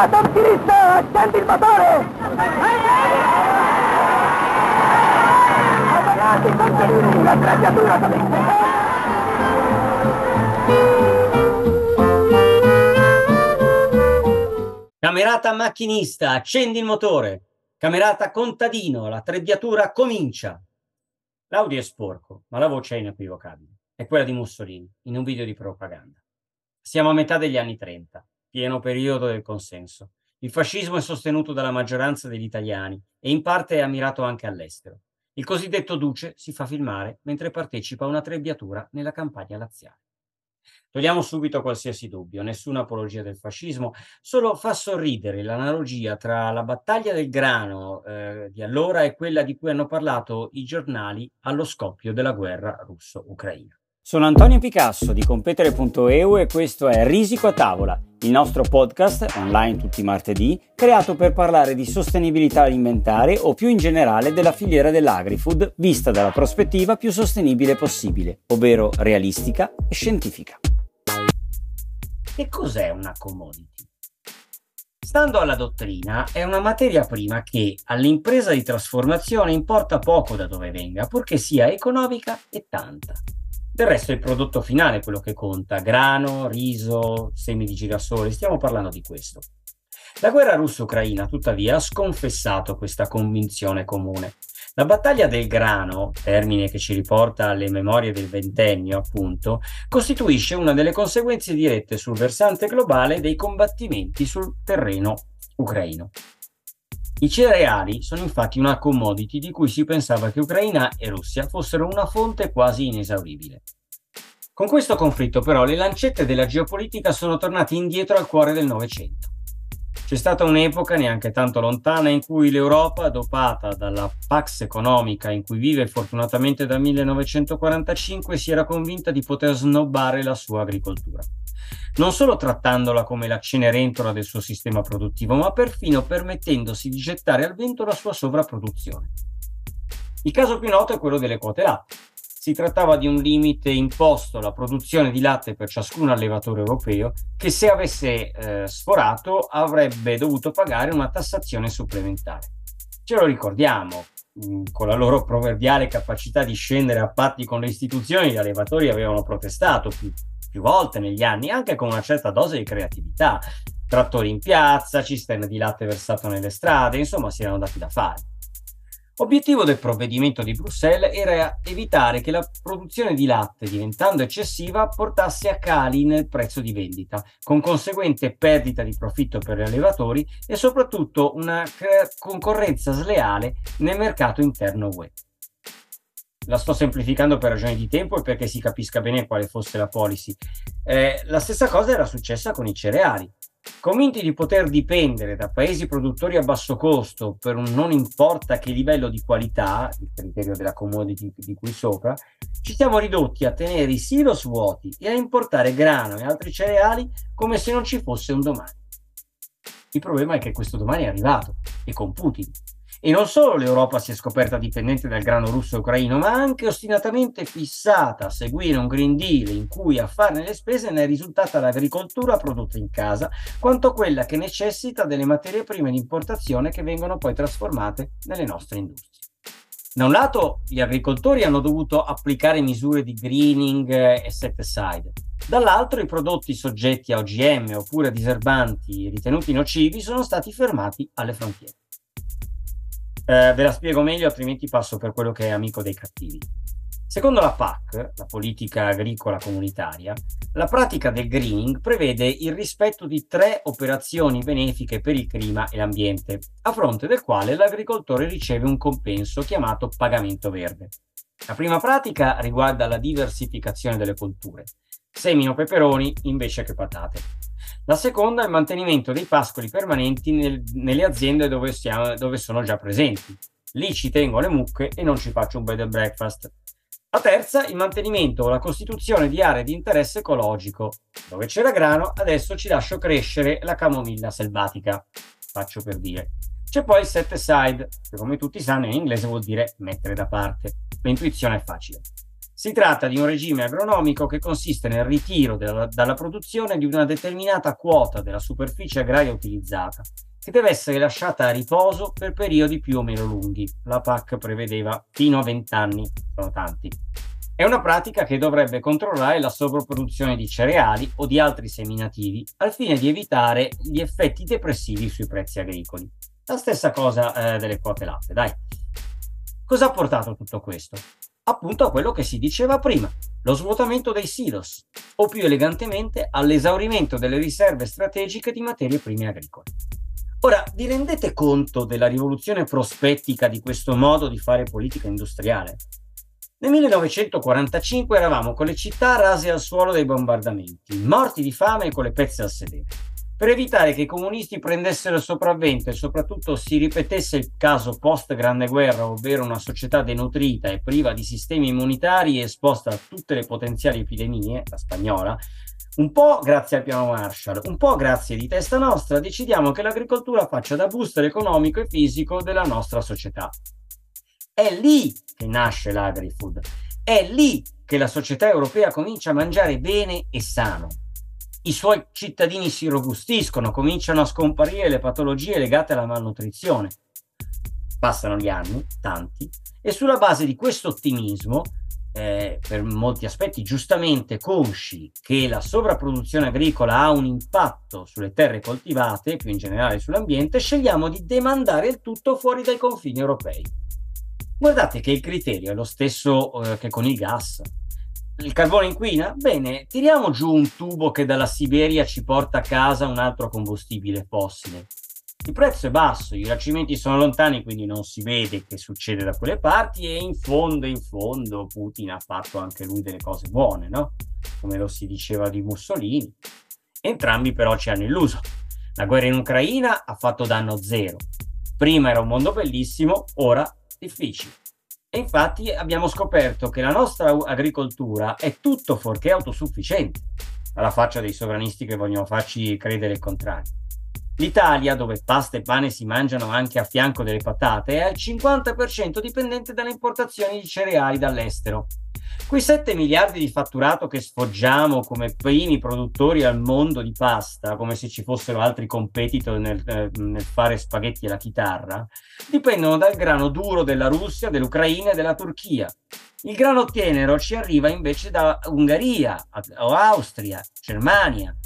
Camerata a accendi il motore! Avanti, continui, la traggiatura dove... Camerata macchinista, accendi il motore. Camerata contadino, la trebbiatura comincia. L'audio è sporco, ma la voce è inequivocabile. È quella di Mussolini, in un video di propaganda. Siamo a metà degli anni 30, pieno periodo del consenso. Il fascismo è sostenuto dalla maggioranza degli italiani e in parte è ammirato anche all'estero. Il cosiddetto Duce si fa filmare mentre partecipa a una trebbiatura nella campagna laziale. Togliamo subito qualsiasi dubbio, nessuna apologia del fascismo, solo fa sorridere l'analogia tra la battaglia del grano eh, di allora e quella di cui hanno parlato i giornali allo scoppio della guerra russo-ucraina. Sono Antonio Picasso di competere.eu e questo è Risico a tavola, il nostro podcast online tutti i martedì, creato per parlare di sostenibilità alimentare o più in generale della filiera dell'agri-food vista dalla prospettiva più sostenibile possibile, ovvero realistica e scientifica. Che cos'è una commodity? Stando alla dottrina, è una materia prima che all'impresa di trasformazione importa poco da dove venga, purché sia economica e tanta. Del resto è il prodotto finale quello che conta, grano, riso, semi di girasole, stiamo parlando di questo. La guerra russo-ucraina, tuttavia, ha sconfessato questa convinzione comune la battaglia del grano, termine che ci riporta alle memorie del ventennio, appunto, costituisce una delle conseguenze dirette sul versante globale dei combattimenti sul terreno ucraino. I cereali sono infatti una commodity di cui si pensava che Ucraina e Russia fossero una fonte quasi inesauribile. Con questo conflitto però le lancette della geopolitica sono tornate indietro al cuore del Novecento. C'è stata un'epoca neanche tanto lontana in cui l'Europa, dopata dalla pax economica in cui vive fortunatamente dal 1945, si era convinta di poter snobbare la sua agricoltura. Non solo trattandola come la cenerentola del suo sistema produttivo, ma perfino permettendosi di gettare al vento la sua sovrapproduzione. Il caso più noto è quello delle quote latte si trattava di un limite imposto alla produzione di latte per ciascun allevatore europeo che se avesse eh, sforato avrebbe dovuto pagare una tassazione supplementare. Ce lo ricordiamo, mm, con la loro proverbiale capacità di scendere a patti con le istituzioni, gli allevatori avevano protestato più, più volte negli anni, anche con una certa dose di creatività. Trattori in piazza, cisterne di latte versato nelle strade, insomma si erano dati da fare. Obiettivo del provvedimento di Bruxelles era evitare che la produzione di latte, diventando eccessiva, portasse a cali nel prezzo di vendita, con conseguente perdita di profitto per gli allevatori e soprattutto una concorrenza sleale nel mercato interno UE. La sto semplificando per ragioni di tempo e perché si capisca bene quale fosse la policy. Eh, la stessa cosa era successa con i cereali. Convinti di poter dipendere da paesi produttori a basso costo per un non importa che livello di qualità, il criterio della commodity di cui sopra, ci siamo ridotti a tenere i silos vuoti e a importare grano e altri cereali come se non ci fosse un domani. Il problema è che questo domani è arrivato e con Putin e non solo l'Europa si è scoperta dipendente dal grano russo e ucraino, ma anche ostinatamente fissata a seguire un Green Deal in cui a farne le spese ne è risultata l'agricoltura prodotta in casa, quanto quella che necessita delle materie prime di importazione che vengono poi trasformate nelle nostre industrie. Da un lato gli agricoltori hanno dovuto applicare misure di greening e set aside, dall'altro i prodotti soggetti a OGM oppure a diserbanti ritenuti nocivi sono stati fermati alle frontiere. Eh, ve la spiego meglio, altrimenti passo per quello che è amico dei cattivi. Secondo la PAC, la politica agricola comunitaria, la pratica del greening prevede il rispetto di tre operazioni benefiche per il clima e l'ambiente, a fronte del quale l'agricoltore riceve un compenso chiamato pagamento verde. La prima pratica riguarda la diversificazione delle colture, semino peperoni invece che patate. La seconda è il mantenimento dei pascoli permanenti nel, nelle aziende dove, stiamo, dove sono già presenti. Lì ci tengo le mucche e non ci faccio un bed and breakfast. La terza, il mantenimento o la costituzione di aree di interesse ecologico. Dove c'era grano, adesso ci lascio crescere la camomilla selvatica. Faccio per dire. C'è poi il set aside, che come tutti sanno in inglese vuol dire mettere da parte. L'intuizione è facile. Si tratta di un regime agronomico che consiste nel ritiro della, dalla produzione di una determinata quota della superficie agraria utilizzata, che deve essere lasciata a riposo per periodi più o meno lunghi. La PAC prevedeva fino a 20 anni, sono tanti. È una pratica che dovrebbe controllare la sovrapproduzione di cereali o di altri seminativi al fine di evitare gli effetti depressivi sui prezzi agricoli. La stessa cosa eh, delle quote latte, dai. Cosa ha portato tutto questo? Appunto a quello che si diceva prima, lo svuotamento dei silos, o più elegantemente all'esaurimento delle riserve strategiche di materie prime agricole. Ora, vi rendete conto della rivoluzione prospettica di questo modo di fare politica industriale? Nel 1945 eravamo con le città rase al suolo dai bombardamenti, morti di fame e con le pezze al sedere per evitare che i comunisti prendessero il sopravvento e soprattutto si ripetesse il caso post Grande Guerra, ovvero una società denutrita e priva di sistemi immunitari e esposta a tutte le potenziali epidemie, la spagnola, un po' grazie al piano Marshall, un po' grazie di testa nostra, decidiamo che l'agricoltura faccia da booster economico e fisico della nostra società. È lì che nasce l'agri-food, è lì che la società europea comincia a mangiare bene e sano i suoi cittadini si robustiscono, cominciano a scomparire le patologie legate alla malnutrizione. Passano gli anni, tanti, e sulla base di questo ottimismo, eh, per molti aspetti giustamente consci che la sovrapproduzione agricola ha un impatto sulle terre coltivate, più in generale sull'ambiente, scegliamo di demandare il tutto fuori dai confini europei. Guardate che il criterio è lo stesso eh, che con il gas il carbone inquina? Bene, tiriamo giù un tubo che dalla Siberia ci porta a casa un altro combustibile fossile. Il prezzo è basso, i racimenti sono lontani, quindi non si vede che succede da quelle parti e in fondo, in fondo, Putin ha fatto anche lui delle cose buone, no? Come lo si diceva di Mussolini. Entrambi però ci hanno illuso. La guerra in Ucraina ha fatto danno zero. Prima era un mondo bellissimo, ora difficile. E infatti abbiamo scoperto che la nostra agricoltura è tutto fuorché autosufficiente, alla faccia dei sovranisti che vogliono farci credere il contrario. L'Italia, dove pasta e pane si mangiano anche a fianco delle patate, è al 50% dipendente dalle importazioni di cereali dall'estero. Quei 7 miliardi di fatturato che sfoggiamo come primi produttori al mondo di pasta, come se ci fossero altri competitor nel, eh, nel fare spaghetti alla chitarra, dipendono dal grano duro della Russia, dell'Ucraina e della Turchia. Il grano tenero ci arriva invece da Ungheria, Austria, Germania,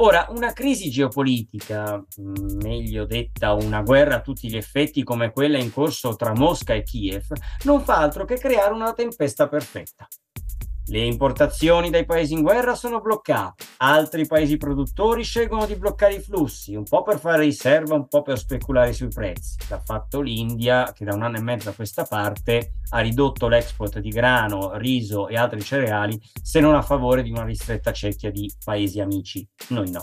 Ora, una crisi geopolitica, mm, meglio detta una guerra a tutti gli effetti come quella in corso tra Mosca e Kiev, non fa altro che creare una tempesta perfetta. Le importazioni dai paesi in guerra sono bloccate, altri paesi produttori scelgono di bloccare i flussi, un po' per fare riserva, un po' per speculare sui prezzi. L'ha fatto l'India che da un anno e mezzo a questa parte ha ridotto l'export di grano, riso e altri cereali se non a favore di una ristretta cerchia di paesi amici. Noi no.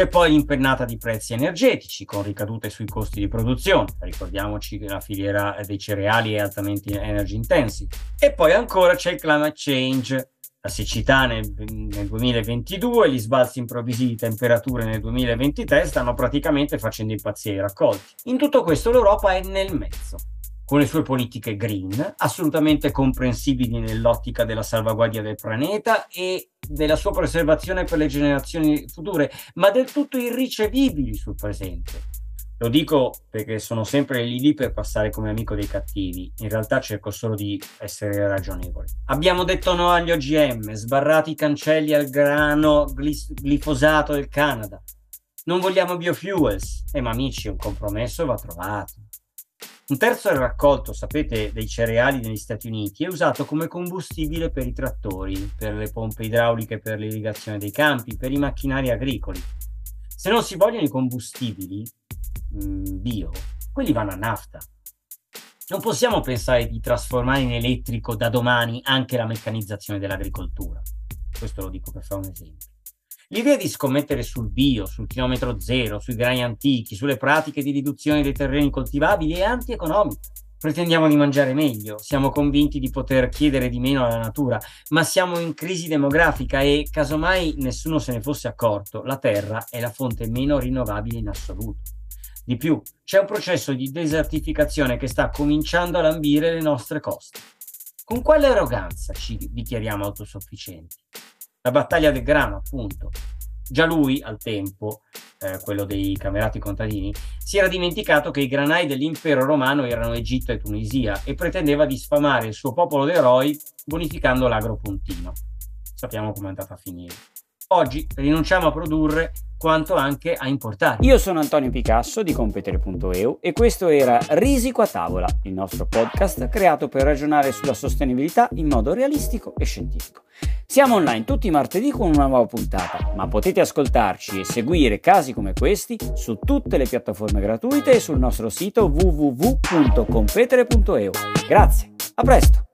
C'è poi l'impennata di prezzi energetici con ricadute sui costi di produzione. Ricordiamoci che la filiera dei cereali è altamente energy intensive. E poi ancora c'è il climate change, la siccità nel, nel, 2022, gli sbalzi improvvisi di temperature nel 2023 stanno praticamente facendo impazzire i raccolti. In tutto questo l'Europa è nel mezzo con le sue politiche green, assolutamente comprensibili nell'ottica della salvaguardia del pianeta e della sua preservazione per le generazioni future, ma del tutto irricevibili sul presente. Lo dico perché sono sempre lì lì per passare come amico dei cattivi, in realtà cerco solo di essere ragionevole. Abbiamo detto no agli OGM, sbarrati i cancelli al grano glifosato del Canada. Non vogliamo biofuels. Eh ma amici, un compromesso va trovato. Un terzo il raccolto, sapete, dei cereali negli Stati Uniti, è usato come combustibile per i trattori, per le pompe idrauliche, per l'irrigazione dei campi, per i macchinari agricoli. Se non si vogliono i combustibili mh, mm, bio, quelli vanno a nafta. Non possiamo pensare di trasformare in elettrico da domani anche la meccanizzazione dell'agricoltura. Questo lo dico per fare un esempio. L'idea di scommettere sul bio, sul chilometro zero, sui grani antichi, sulle pratiche di riduzione dei terreni coltivabili è antieconomica. Pretendiamo di mangiare meglio, siamo convinti di poter chiedere di meno alla natura, ma siamo in crisi demografica e, casomai nessuno se ne fosse accorto, la terra è la fonte meno rinnovabile in assoluto. Di più, c'è un processo di desertificazione che sta cominciando a lambire le nostre coste. Con quale arroganza ci dichiariamo autosufficienti? La battaglia del grano, appunto. Già lui, al tempo, eh, quello dei camerati contadini, si era dimenticato che i granai dell'impero romano erano Egitto e Tunisia e pretendeva di sfamare il suo popolo di eroi bonificando l'agro puntino. Sappiamo come è andata a finire. Oggi rinunciamo a produrre quanto anche a importare. Io sono Antonio Picasso di competere.eu e questo era Risico a tavola, il nostro podcast creato per ragionare sulla sostenibilità in modo realistico e scientifico. Siamo online tutti i martedì con una nuova puntata, ma potete ascoltarci e seguire casi come questi su tutte le piattaforme gratuite e sul nostro sito www.competere.eu. Grazie, a presto!